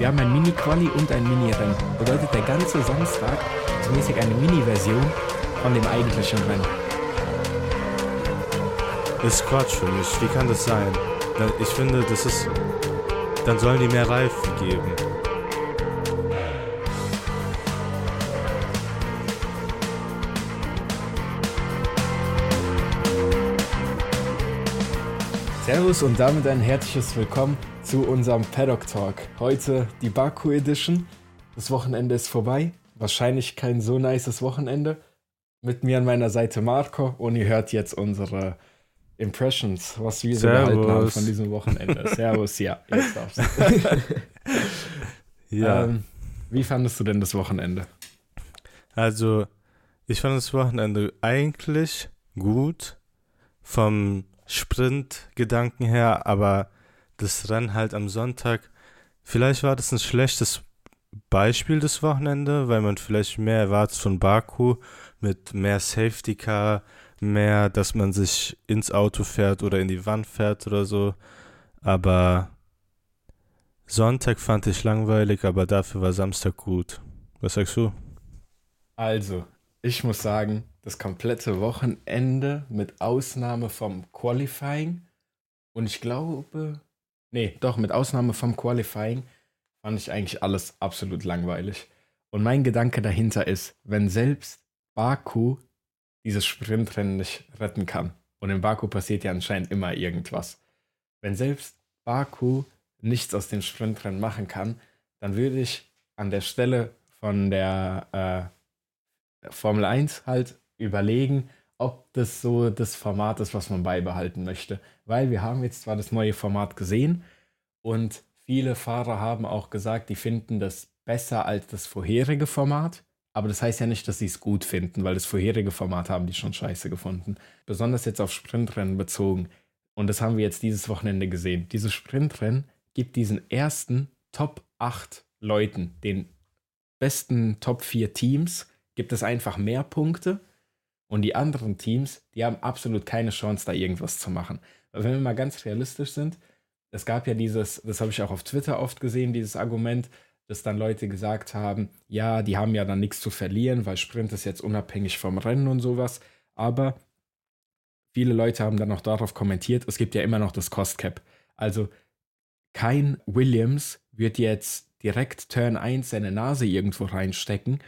Wir haben ein Mini-Quali und ein Mini-Rennen. Bedeutet, der ganze Samstag ist mäßig eine Mini-Version von dem eigentlichen Rennen. Ist Quatsch für mich. Wie kann das sein? Ich finde, das ist. Dann sollen die mehr Reifen geben. Servus und damit ein herzliches Willkommen zu unserem Paddock Talk. Heute die Baku Edition. Das Wochenende ist vorbei. Wahrscheinlich kein so nices Wochenende. Mit mir an meiner Seite Marco und ihr hört jetzt unsere Impressions, was wir so gehalten haben von diesem Wochenende. Servus, ja, jetzt darfst du. ja. Ähm, wie fandest du denn das Wochenende? Also, ich fand das Wochenende eigentlich gut. Vom Sprint-Gedanken her, aber das Rennen halt am Sonntag, vielleicht war das ein schlechtes Beispiel des Wochenende, weil man vielleicht mehr erwartet von Baku mit mehr Safety Car, mehr, dass man sich ins Auto fährt oder in die Wand fährt oder so. Aber Sonntag fand ich langweilig, aber dafür war Samstag gut. Was sagst du? Also, ich muss sagen, das komplette Wochenende mit Ausnahme vom Qualifying. Und ich glaube, nee, doch, mit Ausnahme vom Qualifying fand ich eigentlich alles absolut langweilig. Und mein Gedanke dahinter ist, wenn selbst Baku dieses Sprintrennen nicht retten kann, und in Baku passiert ja anscheinend immer irgendwas, wenn selbst Baku nichts aus dem Sprintrennen machen kann, dann würde ich an der Stelle von der äh, Formel 1 halt überlegen, ob das so das Format ist, was man beibehalten möchte. Weil wir haben jetzt zwar das neue Format gesehen und viele Fahrer haben auch gesagt, die finden das besser als das vorherige Format. Aber das heißt ja nicht, dass sie es gut finden, weil das vorherige Format haben die schon scheiße gefunden. Besonders jetzt auf Sprintrennen bezogen. Und das haben wir jetzt dieses Wochenende gesehen. Dieses Sprintrennen gibt diesen ersten Top 8 Leuten, den besten Top 4 Teams, gibt es einfach mehr Punkte und die anderen Teams, die haben absolut keine Chance, da irgendwas zu machen. Wenn wir mal ganz realistisch sind, es gab ja dieses, das habe ich auch auf Twitter oft gesehen, dieses Argument, dass dann Leute gesagt haben, ja, die haben ja dann nichts zu verlieren, weil Sprint ist jetzt unabhängig vom Rennen und sowas. Aber viele Leute haben dann auch darauf kommentiert, es gibt ja immer noch das Cost Cap. Also kein Williams wird jetzt direkt Turn 1 seine Nase irgendwo reinstecken,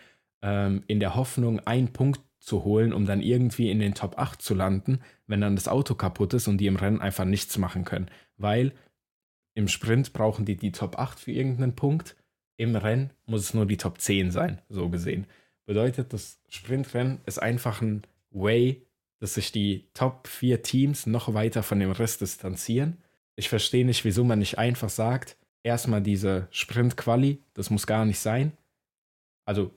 ähm, in der Hoffnung, einen Punkt zu holen, um dann irgendwie in den Top 8 zu landen, wenn dann das Auto kaputt ist und die im Rennen einfach nichts machen können. Weil im Sprint brauchen die die Top 8 für irgendeinen Punkt. Im Rennen muss es nur die Top 10 sein, so gesehen. Bedeutet, das Sprintrennen ist einfach ein Way, dass sich die Top 4 Teams noch weiter von dem Rest distanzieren. Ich verstehe nicht, wieso man nicht einfach sagt, erstmal diese Sprint-Quali, das muss gar nicht sein. Also,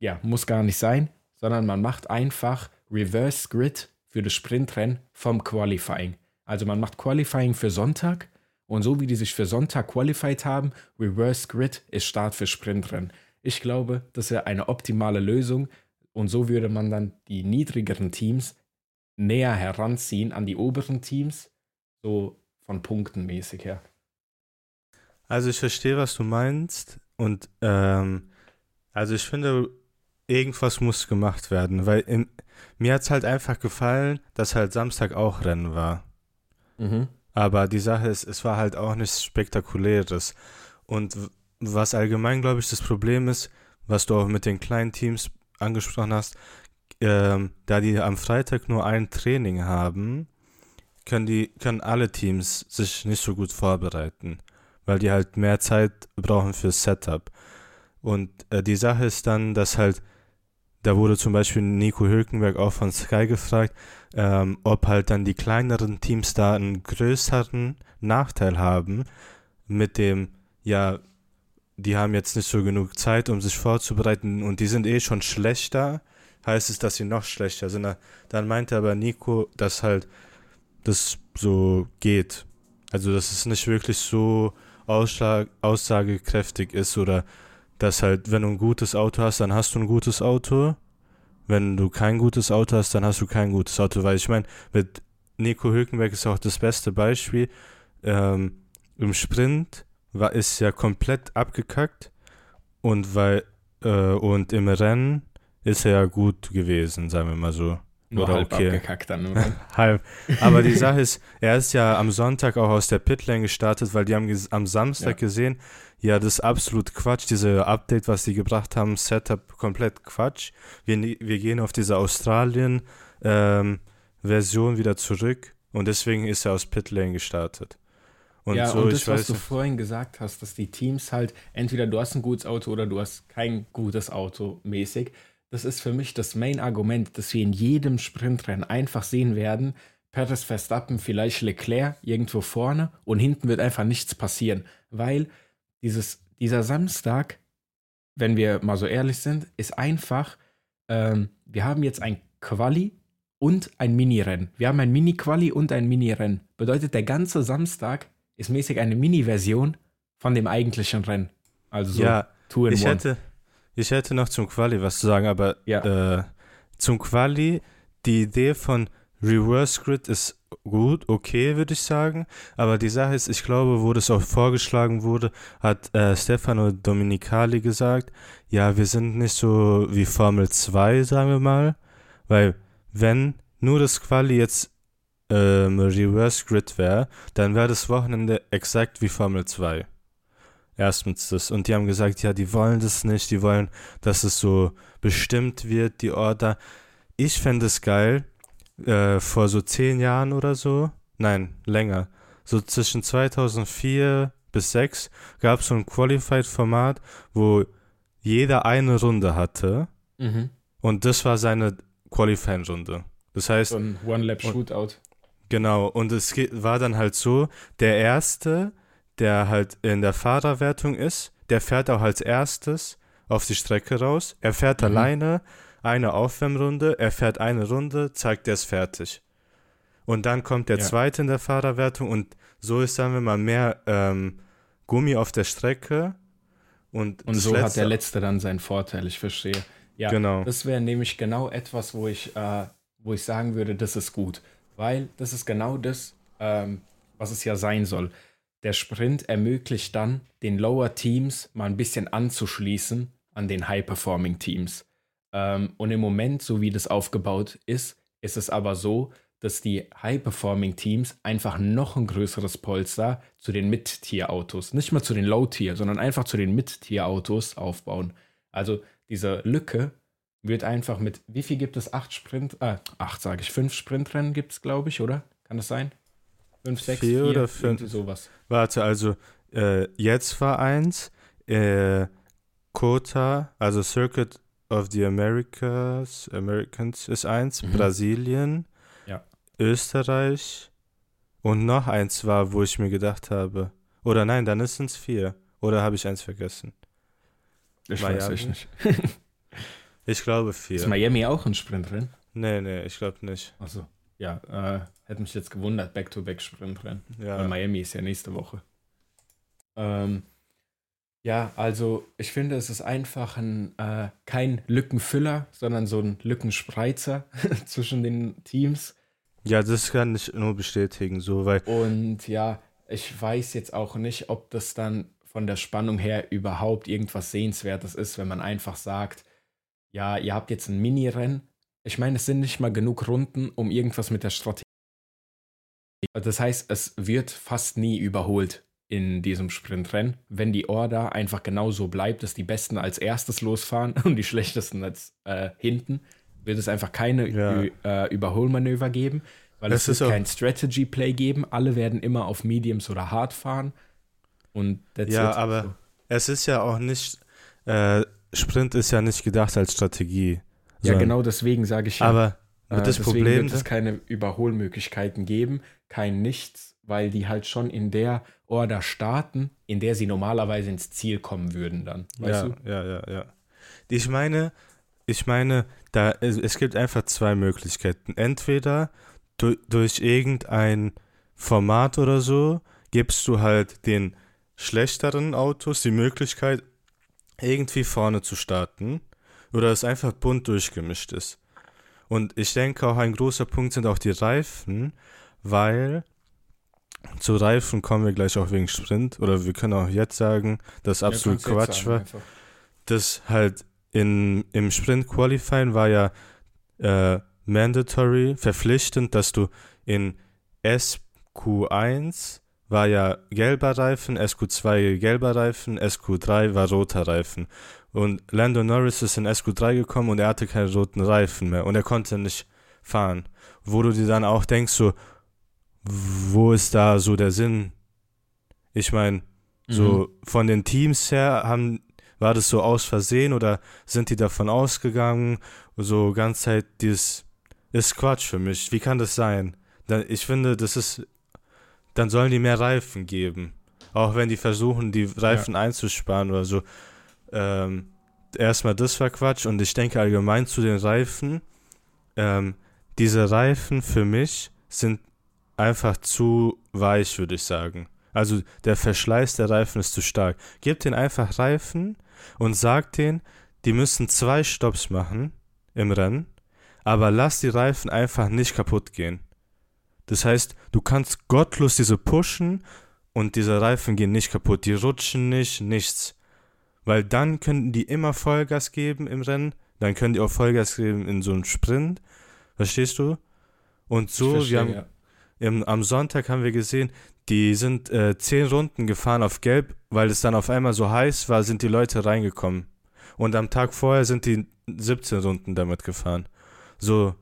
ja, muss gar nicht sein sondern man macht einfach Reverse Grid für das Sprintrennen vom Qualifying. Also man macht Qualifying für Sonntag und so wie die sich für Sonntag qualified haben, Reverse Grid ist Start für Sprintrennen. Ich glaube, das wäre eine optimale Lösung und so würde man dann die niedrigeren Teams näher heranziehen an die oberen Teams, so von Punkten mäßig her. Also ich verstehe, was du meinst und ähm, also ich finde, irgendwas muss gemacht werden, weil im, mir hat es halt einfach gefallen, dass halt Samstag auch Rennen war. Mhm. Aber die Sache ist, es war halt auch nichts Spektakuläres. Und was allgemein, glaube ich, das Problem ist, was du auch mit den kleinen Teams angesprochen hast, ähm, da die am Freitag nur ein Training haben, können die, können alle Teams sich nicht so gut vorbereiten, weil die halt mehr Zeit brauchen fürs Setup. Und äh, die Sache ist dann, dass halt da wurde zum Beispiel Nico Hülkenberg auch von Sky gefragt, ähm, ob halt dann die kleineren Teams da einen größeren Nachteil haben mit dem, ja, die haben jetzt nicht so genug Zeit, um sich vorzubereiten und die sind eh schon schlechter, heißt es, dass sie noch schlechter sind. Dann meinte aber Nico, dass halt das so geht. Also, dass es nicht wirklich so aussagekräftig ist oder dass halt, wenn du ein gutes Auto hast, dann hast du ein gutes Auto. Wenn du kein gutes Auto hast, dann hast du kein gutes Auto. Weil ich meine, mit Nico Hülkenberg ist auch das beste Beispiel. Ähm, Im Sprint war, ist ja komplett abgekackt und weil äh, und im Rennen ist er ja gut gewesen, sagen wir mal so. Nur Oder halb okay. abgekackt dann? Halb. Aber die Sache ist, er ist ja am Sonntag auch aus der Pitlane gestartet, weil die haben am Samstag Ja. gesehen, ja, das ist absolut Quatsch, diese Update, was die gebracht haben, Setup komplett Quatsch. Wir, ne- wir gehen auf diese Australien-Version wieder zurück und deswegen ist er aus Pitlane gestartet. Und ja, so, und das, was du nicht. vorhin gesagt hast, dass die Teams halt, entweder du hast ein gutes Auto oder du hast kein gutes Auto mäßig, das ist für mich das Main-Argument, dass wir in jedem Sprintrennen einfach sehen werden, Perez, Verstappen, vielleicht Leclerc irgendwo vorne und hinten wird einfach nichts passieren, weil dieses, dieser Samstag, wenn wir mal so ehrlich sind, ist einfach, ähm, wir haben jetzt ein Quali und ein Mini-Rennen. Wir haben ein Mini-Quali und ein Mini-Rennen. Bedeutet, der ganze Samstag ist mäßig eine Mini-Version von dem eigentlichen Rennen. Also so ja, two in ich one. hätte, ich hätte noch zum Quali was zu sagen, aber Ja. äh, zum Quali, die Idee von Reverse Grid ist gut, okay, würde ich sagen. Aber die Sache ist, ich glaube, wo das auch vorgeschlagen wurde, hat äh, Stefano Dominicali gesagt, ja, wir sind nicht so wie Formel 2, sagen wir mal. Weil, wenn nur das Quali jetzt ähm, Reverse Grid wäre, dann wäre das Wochenende exakt wie Formel 2. Erstens das. Und die haben gesagt, ja, die wollen das nicht, die wollen, dass es so bestimmt wird, die Order. Ich fände es geil, äh, vor so zehn Jahren oder so, nein, länger, so zwischen 2004 bis 6 gab es so ein Qualified-Format, wo jeder eine Runde hatte Mhm. und das war seine Qualifying-Runde. Das heißt, So ein One-Lap-Shootout. Genau, und es war dann halt so, der Erste, der halt in der Fahrerwertung ist, der fährt auch als erstes auf die Strecke raus. Er fährt Mhm. alleine eine Aufwärmrunde, er fährt eine Runde, zeigt, er ist fertig. Und dann kommt der Ja. Zweite in der Fahrerwertung und so ist, sagen wir mal, mehr ähm, Gummi auf der Strecke. Und, Und so hat der Letzte dann seinen Vorteil, ich verstehe. Ja, Genau. das wäre nämlich genau etwas, wo ich, äh, wo ich sagen würde, das ist gut. Weil das ist genau das, ähm, was es ja sein soll. Der Sprint ermöglicht dann den Lower Teams mal ein bisschen anzuschließen an den High-Performing Teams. Ähm, und im Moment, so wie das aufgebaut ist, ist es aber so, dass die High-Performing Teams einfach noch ein größeres Polster zu den Mid-Tier-Autos, nicht mal zu den Low-Tier, sondern einfach zu den Mid-Tier-Autos aufbauen. Also diese Lücke wird einfach mit, wie viel gibt es? Acht Sprint, äh, acht sage ich, fünf Sprintrennen gibt es, glaube ich, oder? Kann das sein? Fünf, sechs, Vier vier, oder fünf? irgendwie sowas. Warte, also äh, jetzt war eins, äh, Kota, also Circuit of the Americas, Americans ist eins, Mhm. Brasilien, Ja. Österreich und noch eins war, wo ich mir gedacht habe, oder nein, dann ist es vier, oder habe ich eins vergessen? Ich Miami? weiß ich nicht. Ich glaube Ist vier. Miami auch ein Sprintrennen? Nee, nee, ich glaube nicht. Achso. Ja, äh, hätte mich jetzt gewundert, Back-to-Back-Sprintrennen. Weil Ja, Miami ist ja nächste Woche. Ähm, ja, also ich finde, es ist einfach ein, äh, kein Lückenfüller, sondern so ein Lückenspreizer zwischen den Teams. ja, das kann ich nur bestätigen, so, weil, Und ja, ich weiß jetzt auch nicht, ob das dann von der Spannung her überhaupt irgendwas Sehenswertes ist, wenn man einfach sagt, ja, ihr habt jetzt ein Mini-Rennen. Ich meine, es sind nicht mal genug Runden, um irgendwas mit der Strategie. Das heißt, es wird fast nie überholt in diesem Sprintrennen, wenn die Order einfach genauso bleibt, dass die Besten als erstes losfahren und die Schlechtesten als äh, hinten, wird es einfach keine Ja. Äh, Überholmanöver geben, weil Es es, ist wird kein Strategy Play geben. Alle werden immer auf Mediums oder Hard fahren. Und Ja, aber- So. es ist ja auch nicht, äh, Sprint ist ja nicht gedacht als Strategie. Ja, sondern- genau deswegen sage ich ja. Aber äh, das deswegen Problem, wird es keine Überholmöglichkeiten geben, kein Nichts, weil die halt schon in der Order starten, in der sie normalerweise ins Ziel kommen würden dann. Weißt ja, du? ja, ja, ja. Ich meine, ich meine, da es, es gibt einfach zwei Möglichkeiten. Entweder du, durch irgendein Format oder so gibst du halt den schlechteren Autos die Möglichkeit, irgendwie vorne zu starten, oder es einfach bunt durchgemischt ist. Und ich denke auch ein großer Punkt sind auch die Reifen, weil zu Reifen kommen wir gleich auch wegen Sprint. Oder wir können auch jetzt sagen, dass Ja, absolut Quatsch war. Das halt in, im Sprint Qualifying war ja äh, mandatory, verpflichtend, dass du in SQ1 war ja gelber Reifen, SQ2 gelber Reifen, SQ3 war roter Reifen. Und Lando Norris ist in SQ3 gekommen und er hatte keine roten Reifen mehr und er konnte nicht fahren. Wo du dir dann auch denkst, so, wo ist da so der Sinn? Ich meine, so Mhm. von den Teams her haben, war das so aus Versehen oder sind die davon ausgegangen? So ganz Zeit, dieses ist Quatsch für mich. Wie kann das sein? Ich finde, das ist, dann sollen die mehr Reifen geben. Auch wenn die versuchen, die Reifen einzusparen oder so. Ähm, erstmal, das war Quatsch und ich denke allgemein zu den Reifen. Ähm, diese Reifen für mich sind einfach zu weich, würde ich sagen. Also der Verschleiß der Reifen ist zu stark. Gebt denen einfach Reifen und sagt denen, die müssen zwei Stops machen im Rennen, aber lass die Reifen einfach nicht kaputt gehen. Das heißt, du kannst gottlos diese pushen und diese Reifen gehen nicht kaputt. Die rutschen nicht, nichts. Weil dann können die immer Vollgas geben im Rennen, dann können die auch Vollgas geben in so einem Sprint. Verstehst du? Und so, verstehe, wir haben ja. im, am Sonntag haben wir gesehen, die sind äh, zehn Runden gefahren auf Gelb, weil es dann auf einmal so heiß war, sind die Leute reingekommen. Und am Tag vorher sind die 17 Runden damit gefahren. So,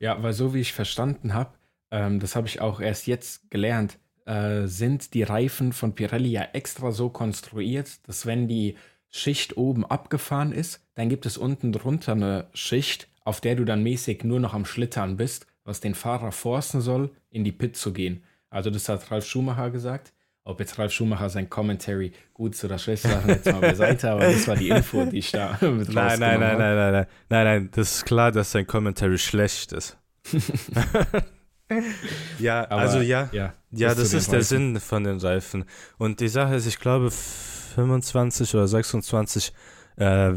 Ja, weil so wie ich verstanden habe, ähm, das habe ich auch erst jetzt gelernt, äh, sind die Reifen von Pirelli ja extra so konstruiert, dass wenn die Schicht oben abgefahren ist, dann gibt es unten drunter eine Schicht, auf der du dann mäßig nur noch am Schlittern bist, was den Fahrer forcen soll, in die Pit zu gehen. Also das hat Ralf Schumacher gesagt. Ob jetzt Ralf Schumacher sein Commentary gut oder schlecht Sachen jetzt mal beiseite, aber das war die Info, die ich da mit nein, nein, nein, nein, nein, nein, nein, nein, das ist klar, dass sein Commentary schlecht ist. ja, Aber, also ja, Ja, ja, das ist der Reifen. Sinn von den Reifen. Und die Sache ist, ich glaube, 25 oder 26 äh,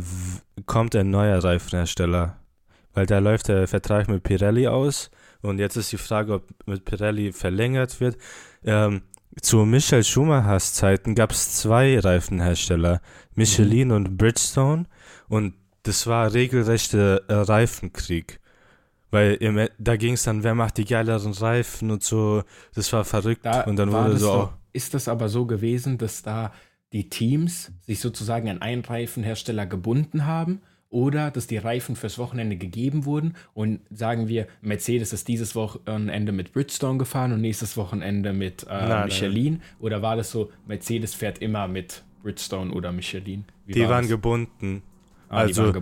kommt ein neuer Reifenhersteller. Weil da läuft der Vertrag mit Pirelli aus. Und jetzt ist die Frage, ob mit Pirelli verlängert wird. Ähm, zu Michael Schumachers Zeiten gab es zwei Reifenhersteller, Michelin und Bridgestone. Und das war regelrechter äh, Reifenkrieg. Weil im, E- da ging es dann, wer macht die geileren Reifen und so. Das war verrückt. Da und dann wurde so doch, ist das aber so gewesen, dass da die Teams sich sozusagen an einen Reifenhersteller gebunden haben oder dass die Reifen fürs Wochenende gegeben wurden und sagen wir, Mercedes ist dieses Wochenende mit Bridgestone gefahren und nächstes Wochenende mit äh, Nein, nein. Michelin oder war das so, Mercedes fährt immer mit Bridgestone oder Michelin? Wie Die war waren das? gebunden. Ah, also-.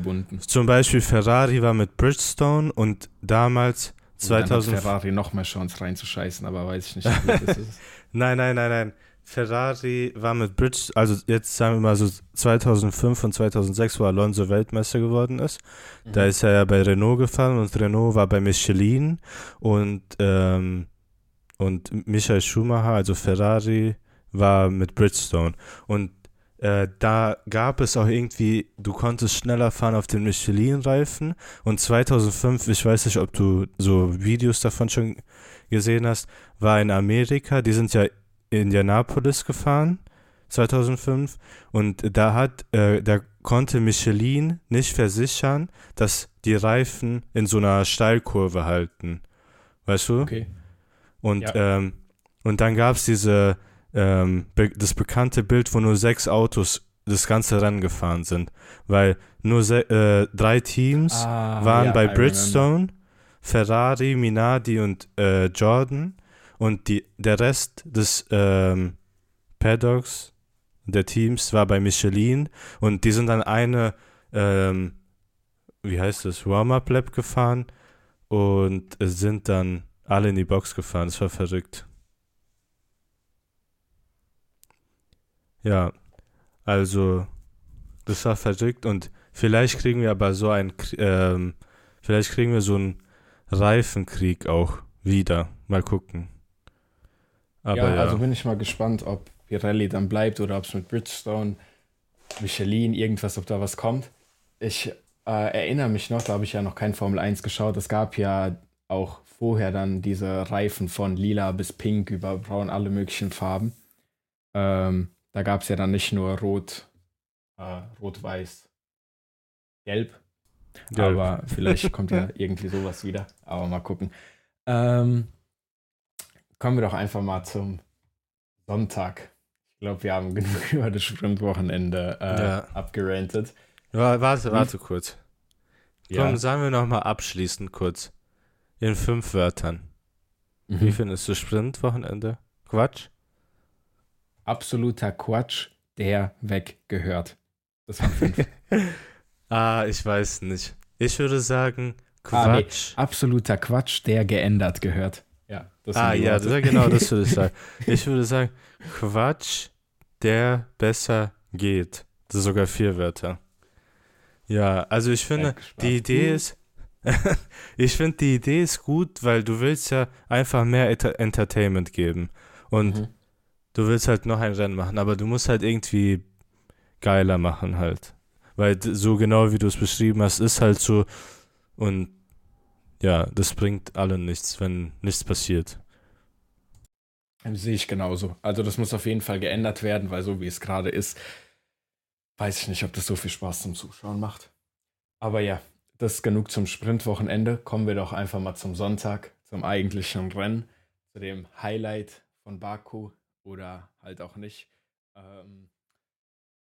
Zum Beispiel Ferrari war mit Bridgestone und damals Und dann hat 2000. Ferrari noch mehr Chance reinzuscheißen, aber weiß ich nicht, wie das ist. Nein, nein, nein, nein. Ferrari war mit Bridgestone, also jetzt sagen wir mal so 2005 und 2006, wo Alonso Weltmeister geworden ist. Da ist er ja bei Renault gefahren und Renault war bei Michelin und, ähm, und Michael Schumacher, also Ferrari, war mit Bridgestone. Und äh, da gab es auch irgendwie, du konntest schneller fahren auf den Michelin-Reifen. Und 2005, ich weiß nicht, ob du so Videos davon schon gesehen hast, war in Amerika, die sind ja in Indianapolis gefahren, 2005. Und da hat, äh, da konnte Michelin nicht versichern, dass die Reifen in so einer Steilkurve halten. Weißt du? Okay. Und, Ja. ähm, und dann gab es diese, ähm, das bekannte Bild, wo nur sechs Autos das ganze Rennen gefahren sind. Weil nur äh, drei Teams Ah, waren ja, bei. Bridgestone, Ferrari, Minardi und äh, Jordan. Und die, der Rest des ähm, Paddocks, der Teams, war bei Michelin. Und die sind dann eine, ähm, wie heißt das, Warm-Up-Lap gefahren und sind dann alle in die Box gefahren. Das war verrückt. Ja, also das war verrückt und vielleicht kriegen wir aber so ein, ähm, vielleicht kriegen wir so einen Reifenkrieg auch wieder. Mal gucken. Aber ja, ja, also bin ich mal gespannt, ob Pirelli dann bleibt oder ob es mit Bridgestone, Michelin, irgendwas, ob da was kommt. Ich äh, erinnere mich noch, da habe ich ja noch kein Formel 1 geschaut. Es gab ja auch vorher dann diese Reifen von lila bis pink über braun, alle möglichen Farben. Ähm, da gab es ja dann nicht nur rot, äh, rot, weiß, gelb. Gelb. Aber vielleicht kommt ja irgendwie sowas wieder. Aber mal gucken. Ähm, kommen wir doch einfach mal zum Sonntag. Ich glaube, wir haben genug über das Sprintwochenende äh, Ja. abgerantet. Ja, warte, warte kurz. Ja. Komm, sagen wir nochmal abschließend kurz. In fünf Wörtern. Wie Mhm. findest du Sprintwochenende? Quatsch? Absoluter Quatsch, der weggehört. Das waren fünf. Ah, ich weiß nicht. Ich würde sagen, Ah, nee. Quatsch. Absoluter Quatsch, der geändert gehört. Ja, Ah, ja, das, genau, das würde ich sagen. Ich würde sagen, Quatsch, der besser geht. Das sind sogar vier Wörter. Ja, also ich finde, die Idee ist, ich finde, die Idee ist gut, weil du willst ja einfach mehr Enter Entertainment geben. Und Mhm. Du willst halt noch ein Rennen machen, aber du musst halt irgendwie geiler machen halt. Weil so genau wie du es beschrieben hast, ist halt so und ja, das bringt allen nichts, wenn nichts passiert. Sehe ich genauso. Also das muss auf jeden Fall geändert werden, weil so wie es gerade ist, weiß ich nicht, ob das so viel Spaß zum Zuschauen macht. Aber ja, das ist genug zum Sprintwochenende. Kommen wir doch einfach mal zum Sonntag, zum eigentlichen Rennen, zu dem Highlight von Baku oder halt auch nicht. Ähm,